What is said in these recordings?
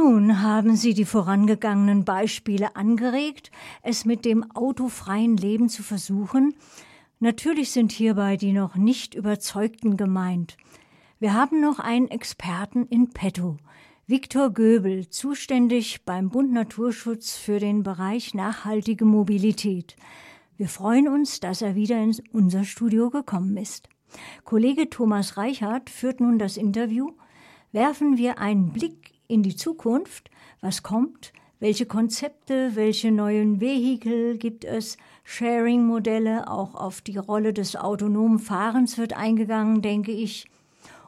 Nun haben Sie die vorangegangenen Beispiele angeregt, es mit dem autofreien Leben zu versuchen. Natürlich sind hierbei die noch nicht Überzeugten gemeint. Wir haben noch einen Experten in petto. Viktor Göbel, zuständig beim Bund Naturschutz für den Bereich nachhaltige Mobilität. Wir freuen uns, dass er wieder in unser Studio gekommen ist. Kollege Thomas Reichert führt nun das Interview. Werfen wir einen Blick in die Zukunft. Was kommt? Welche Konzepte, welche neuen Vehikel gibt es? Sharing-Modelle, auch auf die Rolle des autonomen Fahrens wird eingegangen, denke ich.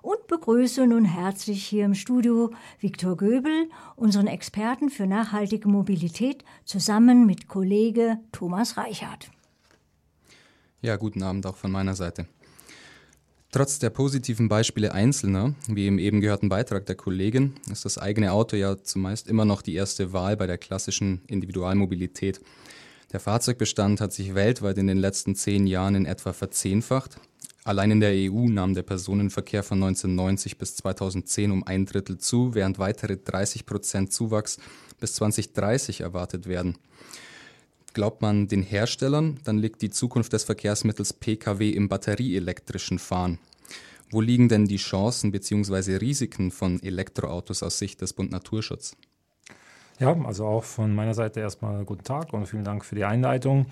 Und begrüße nun herzlich hier im Studio Viktor Göbel, unseren Experten für nachhaltige Mobilität, zusammen mit Kollege Thomas Reichert. Ja, guten Abend auch von meiner Seite. Trotz der positiven Beispiele Einzelner, wie im eben gehörten Beitrag der Kollegin, ist das eigene Auto ja zumeist immer noch die erste Wahl bei der klassischen Individualmobilität. Der Fahrzeugbestand hat sich weltweit in den letzten zehn Jahren in etwa verzehnfacht. Allein in der EU nahm der Personenverkehr von 1990 bis 2010 um ein Drittel zu, während weitere 30 Prozent Zuwachs bis 2030 erwartet werden. Glaubt man den Herstellern, dann liegt die Zukunft des Verkehrsmittels Pkw im batterieelektrischen Fahren. Wo liegen denn die Chancen bzw. Risiken von Elektroautos aus Sicht des Bund Naturschutz? Ja, also auch von meiner Seite erstmal guten Tag und vielen Dank für die Einleitung.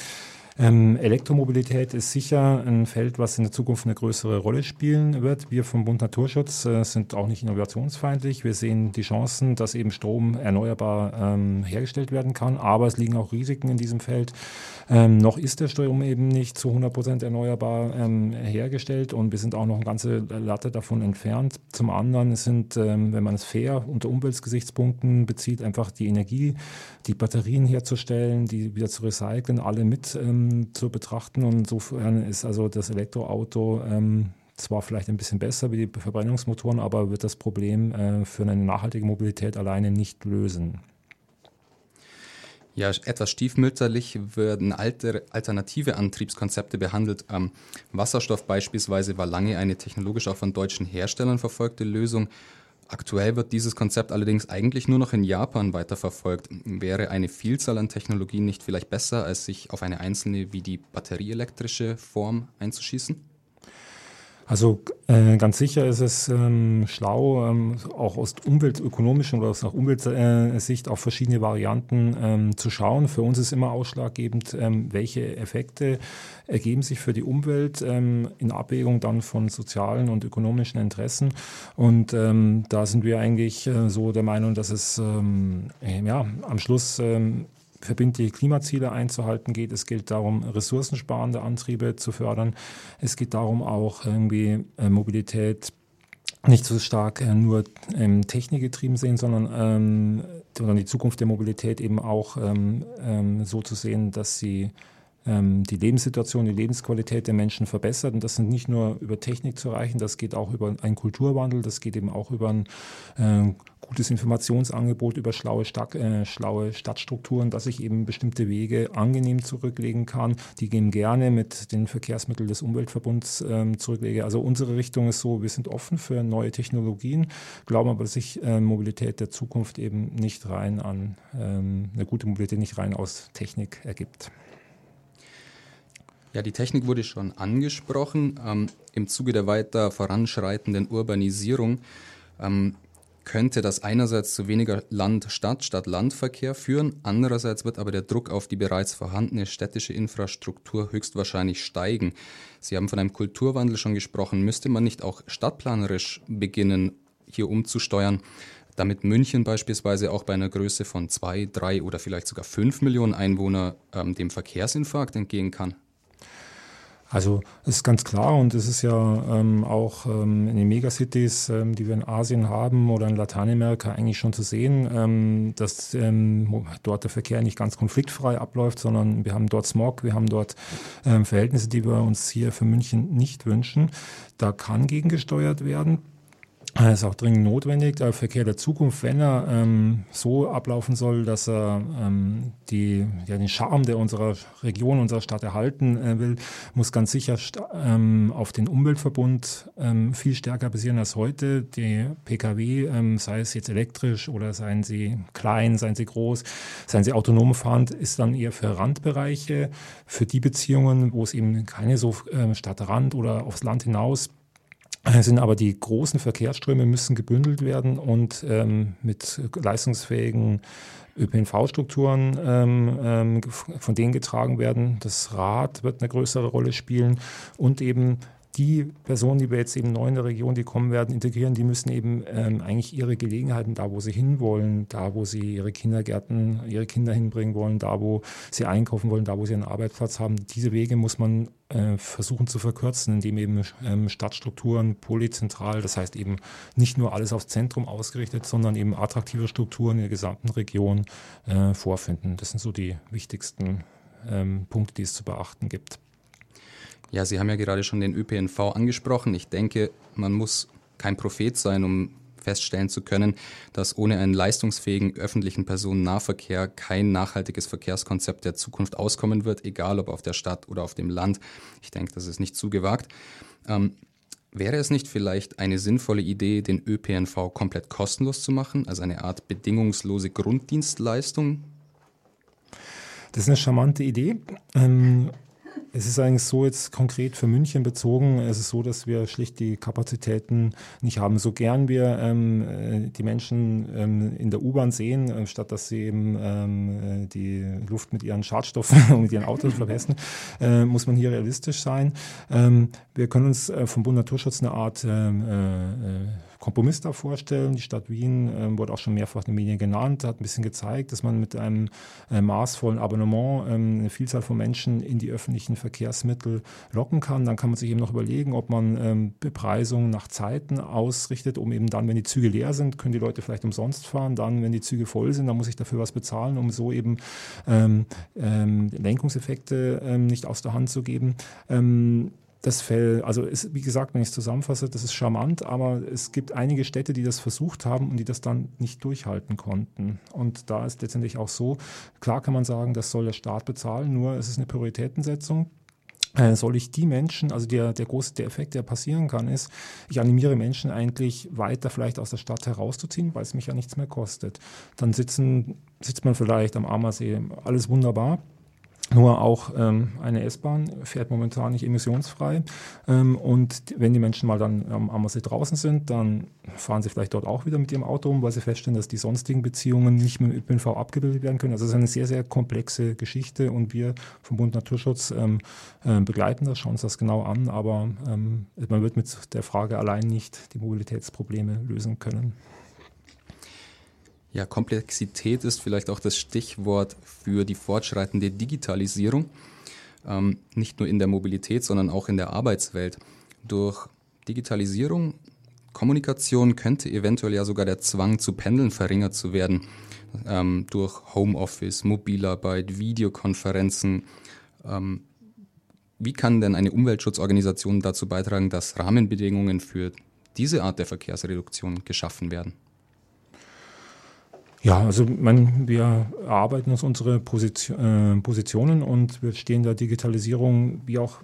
Ähm, Elektromobilität ist sicher ein Feld, was in der Zukunft eine größere Rolle spielen wird. Wir vom Bund Naturschutz äh, sind auch nicht innovationsfeindlich. Wir sehen die Chancen, dass eben Strom erneuerbar ähm, hergestellt werden kann, aber es liegen auch Risiken in diesem Feld. Ähm, noch ist der Strom eben nicht zu 100 Prozent erneuerbar ähm, hergestellt und wir sind auch noch eine ganze Latte davon entfernt. Zum anderen sind, ähm, wenn man es fair unter Umweltgesichtspunkten bezieht, einfach die Energie, die Batterien herzustellen, die wieder zu recyceln, alle mit ähm, zu betrachten. Und insofern ist also das Elektroauto ähm, zwar vielleicht ein bisschen besser wie die Verbrennungsmotoren, aber wird das Problem äh, für eine nachhaltige Mobilität alleine nicht lösen. Ja, etwas stiefmütterlich werden alte, alternative Antriebskonzepte behandelt. Ähm, Wasserstoff beispielsweise war lange eine technologisch auch von deutschen Herstellern verfolgte Lösung. Aktuell wird dieses Konzept allerdings eigentlich nur noch in Japan weiterverfolgt. Wäre eine Vielzahl an Technologien nicht vielleicht besser, als sich auf eine einzelne wie die batterieelektrische Form einzuschießen? Also äh, ganz sicher ist es ähm, schlau, ähm, auch aus umweltökonomischer oder aus Umweltsicht auf verschiedene Varianten ähm, zu schauen. Für uns ist immer ausschlaggebend, ähm, welche Effekte ergeben sich für die Umwelt ähm, in Abwägung dann von sozialen und ökonomischen Interessen. Und ähm, da sind wir eigentlich äh, so der Meinung, dass es ja, am Schluss verbindliche Klimaziele einzuhalten geht. Es geht darum, ressourcensparende Antriebe zu fördern. Es geht darum, auch irgendwie äh, Mobilität nicht so stark äh, nur ähm, technikgetrieben sehen, sondern, ähm, sondern die Zukunft der Mobilität eben auch ähm, ähm so zu sehen, dass sie ähm, die Lebenssituation, die Lebensqualität der Menschen verbessert. Und das sind nicht nur über Technik zu erreichen, das geht auch über einen Kulturwandel, das geht eben auch über ein äh, gutes Informationsangebot, über schlaue, Stadt, äh, schlaue Stadtstrukturen, dass ich eben bestimmte Wege angenehm zurücklegen kann, die gehen gerne mit den Verkehrsmitteln des Umweltverbunds äh, zurücklege. Also unsere Richtung ist so, wir sind offen für neue Technologien, glauben aber, dass sich äh, Mobilität der Zukunft eben nicht rein an, ähm, eine gute Mobilität nicht rein aus Technik ergibt. Ja, die Technik wurde schon angesprochen. Ähm, Im Zuge der weiter voranschreitenden Urbanisierung ähm, könnte das einerseits zu weniger Land-Stadt, Stadt-Land-Verkehr führen, andererseits wird aber der Druck auf die bereits vorhandene städtische Infrastruktur höchstwahrscheinlich steigen. Sie haben von einem Kulturwandel schon gesprochen. Müsste man nicht auch stadtplanerisch beginnen, hier umzusteuern, damit München beispielsweise auch bei einer Größe von zwei, drei oder vielleicht sogar fünf Millionen Einwohner ähm, dem Verkehrsinfarkt entgehen kann? Also es ist ganz klar und es ist ja ähm, auch ähm, in den Megacities, ähm, die wir in Asien haben oder in Lateinamerika eigentlich schon zu sehen, ähm, dass ähm, dort der Verkehr nicht ganz konfliktfrei abläuft, sondern wir haben dort Smog, wir haben dort ähm, Verhältnisse, die wir uns hier für München nicht wünschen. Da kann gegengesteuert werden. Das ist auch dringend notwendig. Der Verkehr der Zukunft, wenn er ähm, so ablaufen soll, dass er ähm, die, ja, den Charme der unserer Region, unserer Stadt erhalten äh, will, muss ganz sicher ähm, auf den Umweltverbund ähm, viel stärker basieren als heute. Die Pkw, ähm, sei es jetzt elektrisch oder seien sie klein, seien sie groß, seien sie autonom fahrend, ist dann eher für Randbereiche, für die Beziehungen, wo es eben keine so äh, Stadtrand oder aufs Land hinaus sind aber die großen Verkehrsströme müssen gebündelt werden und ähm, mit leistungsfähigen ÖPNV-Strukturen ähm, ähm, von denen getragen werden. Das Rad wird eine größere Rolle spielen und eben die Personen, die wir jetzt eben neu in der Region, die kommen werden, integrieren, die müssen eben ähm, eigentlich ihre Gelegenheiten, da wo sie hinwollen, da wo sie ihre Kindergärten, ihre Kinder hinbringen wollen, da wo sie einkaufen wollen, da wo sie einen Arbeitsplatz haben, diese Wege muss man äh, versuchen zu verkürzen, indem eben ähm, Stadtstrukturen polyzentral, das heißt eben nicht nur alles aufs Zentrum ausgerichtet, sondern eben attraktive Strukturen in der gesamten Region äh, vorfinden. Das sind so die wichtigsten ähm, Punkte, die es zu beachten gibt. Ja, Sie haben ja gerade schon den ÖPNV angesprochen. Ich denke, man muss kein Prophet sein, um feststellen zu können, dass ohne einen leistungsfähigen öffentlichen Personennahverkehr kein nachhaltiges Verkehrskonzept der Zukunft auskommen wird, egal ob auf der Stadt oder auf dem Land. Ich denke, das ist nicht zu gewagt. Ähm, wäre es nicht vielleicht eine sinnvolle Idee, den ÖPNV komplett kostenlos zu machen, also eine Art bedingungslose Grunddienstleistung? Das ist eine charmante Idee. Ähm, es ist eigentlich so jetzt konkret für München bezogen. Es ist so, dass wir schlicht die Kapazitäten nicht haben. So gern wir ähm, äh, die Menschen ähm, in der U-Bahn sehen, äh, statt dass sie eben ähm, äh, die Luft mit ihren Schadstoffen und mit ihren Autos verpesten, äh, muss man hier realistisch sein. Ähm, wir können uns äh, vom Bund Naturschutz eine Art ähm, äh, Kompromiss da vorstellen. Die Stadt Wien äh, wurde auch schon mehrfach in den Medien genannt, hat ein bisschen gezeigt, dass man mit einem äh, maßvollen Abonnement ähm, eine Vielzahl von Menschen in die öffentlichen Verkehrsmittel locken kann. Dann kann man sich eben noch überlegen, ob man ähm, Bepreisungen nach Zeiten ausrichtet, um eben dann, wenn die Züge leer sind, können die Leute vielleicht umsonst fahren. Dann, wenn die Züge voll sind, dann muss ich dafür was bezahlen, um so eben ähm, ähm Lenkungseffekte ähm, nicht aus der Hand zu geben. Das fällt, also ist, wie gesagt, wenn ich es zusammenfasse, das ist charmant, aber es gibt einige Städte, die das versucht haben und die das dann nicht durchhalten konnten. Und da ist letztendlich auch so, klar kann man sagen, das soll der Staat bezahlen, nur es ist eine Prioritätensetzung äh, soll ich die Menschen, also der, der große der Effekt, der passieren kann, ist, ich animiere Menschen eigentlich weiter vielleicht aus der Stadt herauszuziehen, weil es mich ja nichts mehr kostet. Dann sitzen, sitzt man vielleicht am Ammersee, alles wunderbar. Nur auch ähm, eine S-Bahn fährt momentan nicht emissionsfrei. Ähm, und wenn die Menschen mal dann am Ammersee draußen sind, dann fahren sie vielleicht dort auch wieder mit ihrem Auto um, weil sie feststellen, dass die sonstigen Beziehungen nicht mit dem ÖPNV abgebildet werden können. Also es ist eine sehr, sehr komplexe Geschichte und wir vom Bund Naturschutz ähm, äh, begleiten das, schauen uns das genau an, aber ähm, man wird mit der Frage allein nicht die Mobilitätsprobleme lösen können. Ja, Komplexität ist vielleicht auch das Stichwort für die fortschreitende Digitalisierung, ähm, nicht nur in der Mobilität, sondern auch in der Arbeitswelt. Durch Digitalisierung, Kommunikation könnte eventuell ja sogar der Zwang zu pendeln verringert zu werden, ähm, durch Homeoffice, Mobilarbeit, Videokonferenzen. Ähm, wie kann denn eine Umweltschutzorganisation dazu beitragen, dass Rahmenbedingungen für diese Art der Verkehrsreduktion geschaffen werden? Ja, also man, wir erarbeiten uns unsere Position, äh, Positionen und wir stehen der Digitalisierung wie auch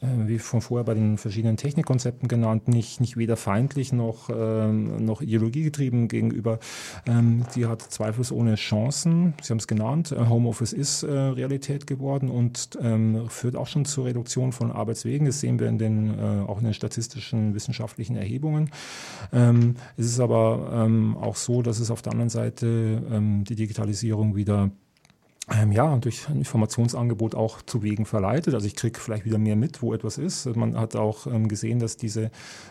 wie von vorher bei den verschiedenen Technikkonzepten genannt, nicht, nicht weder feindlich noch, ähm, noch ideologiegetrieben gegenüber. Ähm, sie hat zweifelsohne Chancen. Sie haben es genannt. Äh, Homeoffice ist äh, Realität geworden und ähm, führt auch schon zur Reduktion von Arbeitswegen. Das sehen wir in den, äh, auch in den statistischen wissenschaftlichen Erhebungen. Ähm, es ist aber ähm, auch so, dass es auf der anderen Seite ähm, die Digitalisierung wieder ähm, ja, durch ein Informationsangebot auch zu Wegen verleitet. Also ich kriege vielleicht wieder mehr mit, wo etwas ist. Man hat auch ähm, gesehen, dass diese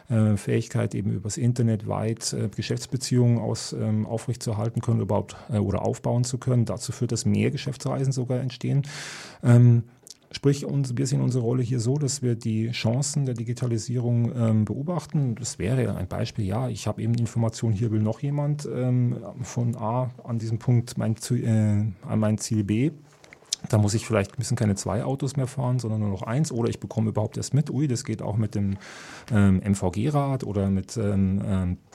äh, Fähigkeit eben übers Internet weit äh, Geschäftsbeziehungen aus, ähm, aufrechtzuerhalten können überhaupt äh, oder aufbauen zu können. Dazu führt, dass mehr Geschäftsreisen sogar entstehen. Ähm, Sprich, wir sehen unsere Rolle hier so, dass wir die Chancen der Digitalisierung ähm, beobachten. Das wäre ein Beispiel, ja, ich habe eben Information, hier will noch jemand ähm, von A an diesem Punkt mein, äh, an mein Ziel B. Da muss ich vielleicht bisschen keine zwei Autos mehr fahren, sondern nur noch eins. Oder ich bekomme überhaupt erst mit, ui, das geht auch mit dem ähm, MVG-Rad oder mit ähm, ähm äh,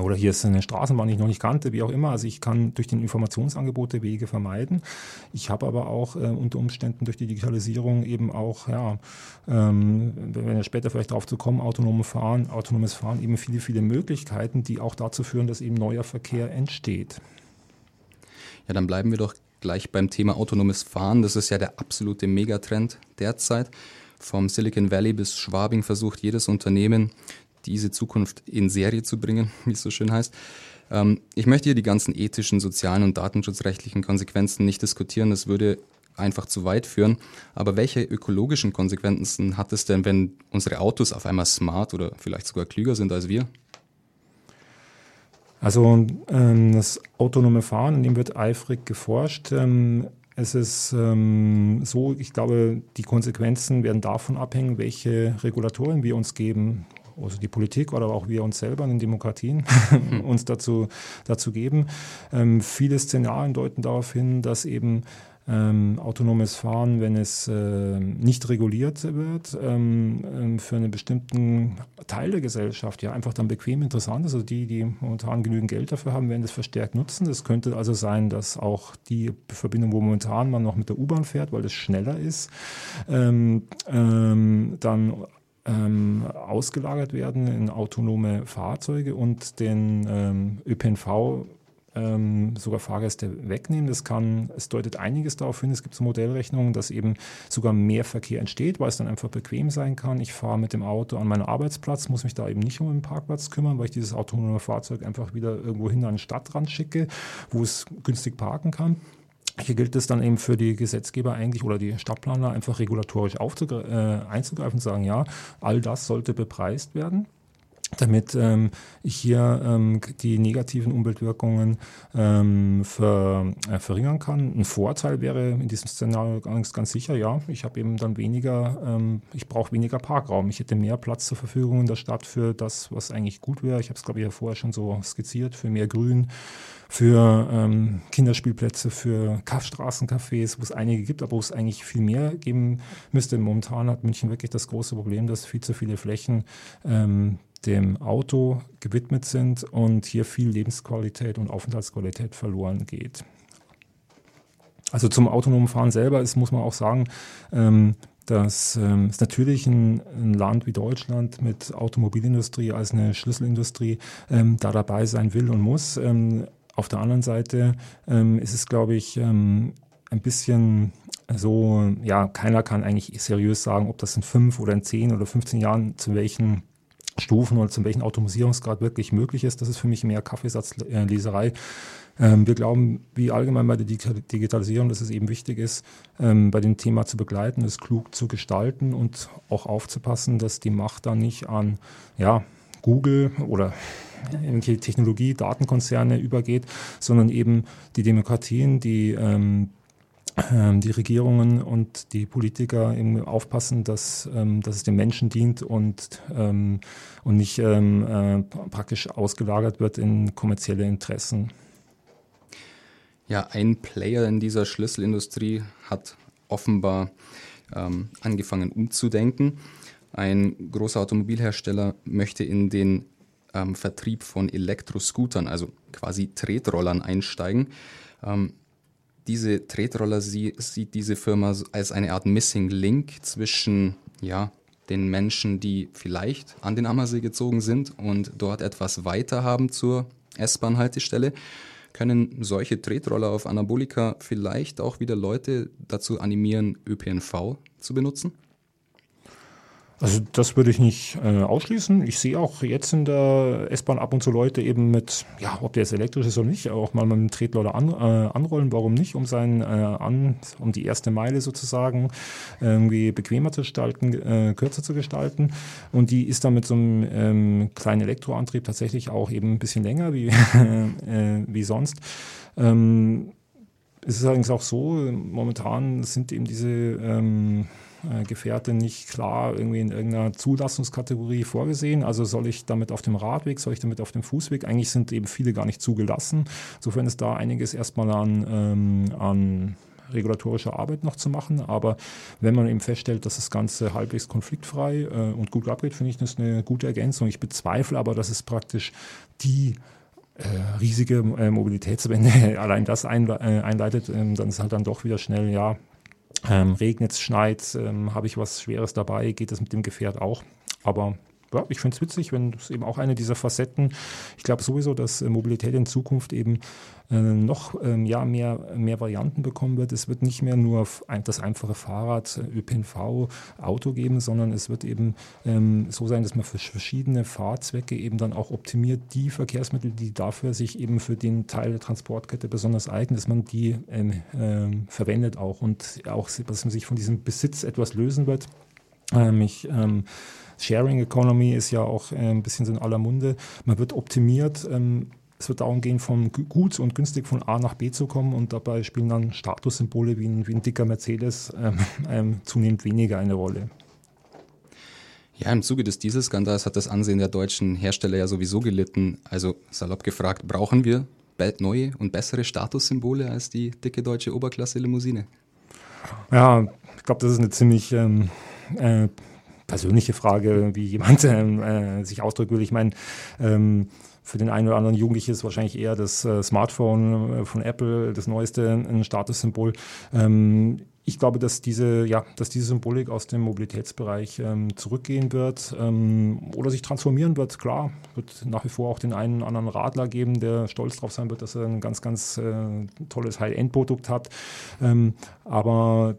oder hier ist eine Straßenbahn, die ich noch nicht kannte, wie auch immer. Also ich kann durch den Informationsangebote Wege vermeiden. Ich habe aber auch äh, unter Umständen durch die Digitalisierung eben auch, ja, ähm, wenn wir später vielleicht darauf zu kommen, autonomes Fahren, autonomes Fahren eben viele, viele Möglichkeiten, die auch dazu führen, dass eben neuer Verkehr entsteht. Ja, dann bleiben wir doch gleich beim Thema autonomes Fahren. Das ist ja der absolute Megatrend derzeit. Vom Silicon Valley bis Schwabing versucht jedes Unternehmen, diese Zukunft in Serie zu bringen, wie es so schön heißt. Ähm, ich möchte hier die ganzen ethischen, sozialen und datenschutzrechtlichen Konsequenzen nicht diskutieren. Das würde einfach zu weit führen. Aber welche ökologischen Konsequenzen hat es denn, wenn unsere Autos auf einmal smart oder vielleicht sogar klüger sind als wir? Also ähm, das autonome Fahren, in dem wird eifrig geforscht. Ähm, es ist ähm, so, ich glaube, die Konsequenzen werden davon abhängen, welche Regulatoren wir uns geben, also die Politik oder auch wir uns selber in den Demokratien uns dazu, dazu geben. Ähm, viele Szenarien deuten darauf hin, dass eben ähm, autonomes Fahren, wenn es äh, nicht reguliert wird, ähm, ähm, für einen bestimmten Teil der Gesellschaft ja einfach dann bequem interessant ist. Also die, die momentan genügend Geld dafür haben, werden das verstärkt nutzen. Das könnte also sein, dass auch die Verbindung, wo momentan man noch mit der U-Bahn fährt, weil das schneller ist, ähm, ähm, dann ähm, ausgelagert werden in autonome Fahrzeuge und den ähm, ÖPNV ähm, sogar Fahrgäste wegnehmen. Das kann, es deutet einiges darauf hin, es gibt so Modellrechnungen, dass eben sogar mehr Verkehr entsteht, weil es dann einfach bequem sein kann. Ich fahre mit dem Auto an meinen Arbeitsplatz, muss mich da eben nicht um den Parkplatz kümmern, weil ich dieses autonome Fahrzeug einfach wieder irgendwo hin an den Stadtrand schicke, wo es günstig parken kann. Hier gilt es dann eben für die Gesetzgeber eigentlich oder die Stadtplaner einfach regulatorisch äh, einzugreifen und sagen, ja, all das sollte bepreist werden damit ähm, ich hier ähm, die negativen Umweltwirkungen ähm, ver, äh, verringern kann. Ein Vorteil wäre in diesem Szenario ganz, ganz sicher, ja, ich habe eben dann weniger, ähm, ich brauche weniger Parkraum. Ich hätte mehr Platz zur Verfügung in der Stadt für das, was eigentlich gut wäre. Ich habe es, glaube ich, ja vorher schon so skizziert, für mehr Grün, für ähm, Kinderspielplätze, für Straßencafés, wo es einige gibt, aber wo es eigentlich viel mehr geben müsste. Momentan hat München wirklich das große Problem, dass viel zu viele Flächen ähm, dem Auto gewidmet sind und hier viel Lebensqualität und Aufenthaltsqualität verloren geht. Also zum autonomen Fahren selber ist, muss man auch sagen, ähm, dass ähm, es natürlich ein, ein, Land wie Deutschland mit Automobilindustrie als eine Schlüsselindustrie ähm, da dabei sein will und muss. Ähm, auf der anderen Seite ähm, ist es, glaube ich, ähm, ein bisschen so, ja, keiner kann eigentlich seriös sagen, ob das in fünf oder in zehn oder 15 Jahren zu welchen Stufen oder zu welchem Automatisierungsgrad wirklich möglich ist. Das ist für mich mehr Kaffeesatzleserei. Ähm, wir glauben, wie allgemein bei der Digitalisierung, dass es eben wichtig ist, ähm, bei dem Thema zu begleiten, es klug zu gestalten und auch aufzupassen, dass die Macht da nicht an ja, Google oder irgendwelche Technologie, Datenkonzerne übergeht, sondern eben die Demokratien, die ähm, die Regierungen und die Politiker aufpassen, dass, ähm, dass es den Menschen dient und, ähm, und nicht ähm, äh, praktisch ausgelagert wird in kommerzielle Interessen. Ja, ein Player in dieser Schlüsselindustrie hat offenbar ähm, angefangen umzudenken. Ein großer Automobilhersteller möchte in den ähm, Vertrieb von Elektroscootern, also quasi Tretrollern, einsteigen. Ähm, diese Tretroller sie, sieht diese Firma als eine Art Missing Link zwischen ja, den Menschen, die vielleicht an den Ammersee gezogen sind und dort etwas weiter haben zur S-Bahn-Haltestelle. Können solche Tretroller auf Anabolika vielleicht auch wieder Leute dazu animieren, ÖPNV zu benutzen? Also das würde ich nicht äh, ausschließen. Ich sehe auch jetzt in der S-Bahn ab und zu Leute eben mit, ja, ob der jetzt elektrisch ist oder nicht, auch mal mit dem Tretroller an, äh, anrollen, warum nicht, um sein, äh, an, um die erste Meile sozusagen irgendwie bequemer zu gestalten, äh, kürzer zu gestalten. Und die ist dann mit so einem ähm, kleinen Elektroantrieb tatsächlich auch eben ein bisschen länger wie, äh, wie sonst. Ähm, es ist allerdings auch so, momentan sind eben diese ähm, äh, Gefährte nicht klar irgendwie in irgendeiner Zulassungskategorie vorgesehen. Also soll ich damit auf dem Radweg, soll ich damit auf dem Fußweg? Eigentlich sind eben viele gar nicht zugelassen. Insofern ist da einiges erstmal an, ähm, an regulatorische Arbeit noch zu machen. Aber wenn man eben feststellt, dass das Ganze halbwegs konfliktfrei äh, und gut abgeht, finde ich das eine gute Ergänzung. Ich bezweifle aber, dass es praktisch die äh, riesige äh, Mobilitätswende allein das ein, äh, einleitet, ähm, dann ist halt dann doch wieder schnell, ja, ähm, regnet es, schneit, ähm, habe ich was Schweres dabei, geht es mit dem Gefährt auch. Aber ja, ich finde es witzig, wenn es eben auch eine dieser Facetten, ich glaube sowieso, dass äh, Mobilität in Zukunft eben äh, noch ähm, ja, mehr, mehr Varianten bekommen wird. Es wird nicht mehr nur das einfache Fahrrad, äh, ÖPNV, Auto geben, sondern es wird eben ähm, so sein, dass man für verschiedene Fahrzwecke eben dann auch optimiert die Verkehrsmittel, die dafür sich eben für den Teil der Transportkette besonders eignen, dass man die ähm, ähm, verwendet auch und auch, dass man sich von diesem Besitz etwas lösen wird. Ähm, ich ähm, Sharing Economy ist ja auch äh, ein bisschen so in aller Munde. Man wird optimiert. Ähm, es wird darum gehen, von gut und günstig von A nach B zu kommen und dabei spielen dann Statussymbole wie ein, wie ein dicker Mercedes ähm, ähm, zunehmend weniger eine Rolle. Ja, im Zuge des Dieselskandals hat das Ansehen der deutschen Hersteller ja sowieso gelitten. Also salopp gefragt, brauchen wir bald neue und bessere Statussymbole als die dicke deutsche Oberklasse-Limousine? Ja, ich glaube, das ist eine ziemlich ähm, äh, persönliche Frage, wie jemand ähm, äh, sich ausdrücken will. Ich meine, ähm, für den einen oder anderen Jugendlichen ist wahrscheinlich eher das äh, Smartphone äh, von Apple das neueste ein Statussymbol. Ähm, ich glaube, dass diese, ja, dass diese Symbolik aus dem Mobilitätsbereich ähm, zurückgehen wird ähm, oder sich transformieren wird. Klar, wird nach wie vor auch den einen oder anderen Radler geben, der stolz darauf sein wird, dass er ein ganz, ganz äh, tolles High-End-Produkt hat. Ähm, aber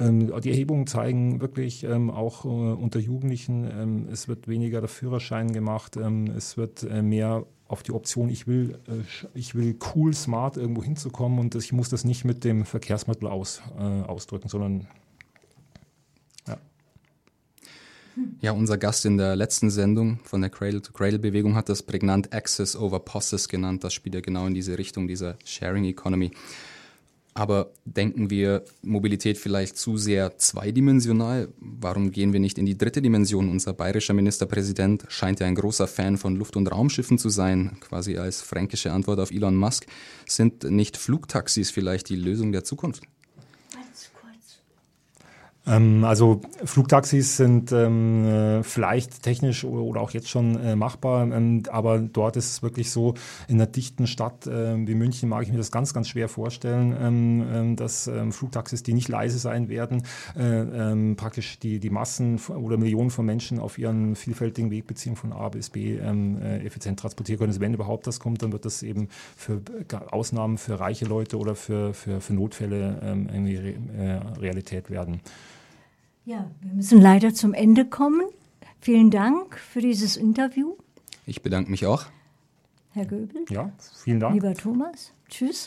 ähm, die Erhebungen zeigen wirklich ähm, auch äh, unter Jugendlichen, ähm, es wird weniger der Führerschein gemacht, ähm, es wird äh, mehr auf die Option, ich will, äh, ich will cool, smart irgendwo hinzukommen und ich muss das nicht mit dem Verkehrsmittel aus, äh, ausdrücken, sondern ja. Unser Gast in der letzten Sendung von der Cradle-to-Cradle-Bewegung hat das prägnant Access over Posses genannt. Das spielt ja genau in diese Richtung dieser Sharing Economy. Aber denken wir Mobilität vielleicht zu sehr zweidimensional? Warum gehen wir nicht in die dritte Dimension? Unser bayerischer Ministerpräsident scheint ja ein großer Fan von Luft- und Raumschiffen zu sein, quasi als fränkische Antwort auf Elon Musk. Sind nicht Flugtaxis vielleicht die Lösung der Zukunft? Ähm, also Flugtaxis sind ähm, äh, vielleicht technisch oder auch jetzt schon äh, machbar, ähm, aber dort ist es wirklich so, in einer dichten Stadt äh, wie München mag ich mir das ganz, ganz schwer vorstellen, ähm, ähm, dass ähm, Flugtaxis, die nicht leise sein werden, äh, praktisch die, die Massen oder Millionen von Menschen auf ihren vielfältigen Wegbeziehungen von A bis B äh, effizient transportieren können. Also wenn überhaupt das kommt, dann wird das eben für Ausnahmen für reiche Leute oder für, für, für Notfälle irgendwie Re äh, Realität werden. Ja, wir müssen leider zum Ende kommen. Vielen Dank für dieses Interview. Ich bedanke mich auch. Herr Göbel. Ja, vielen Dank. Lieber Thomas. Tschüss.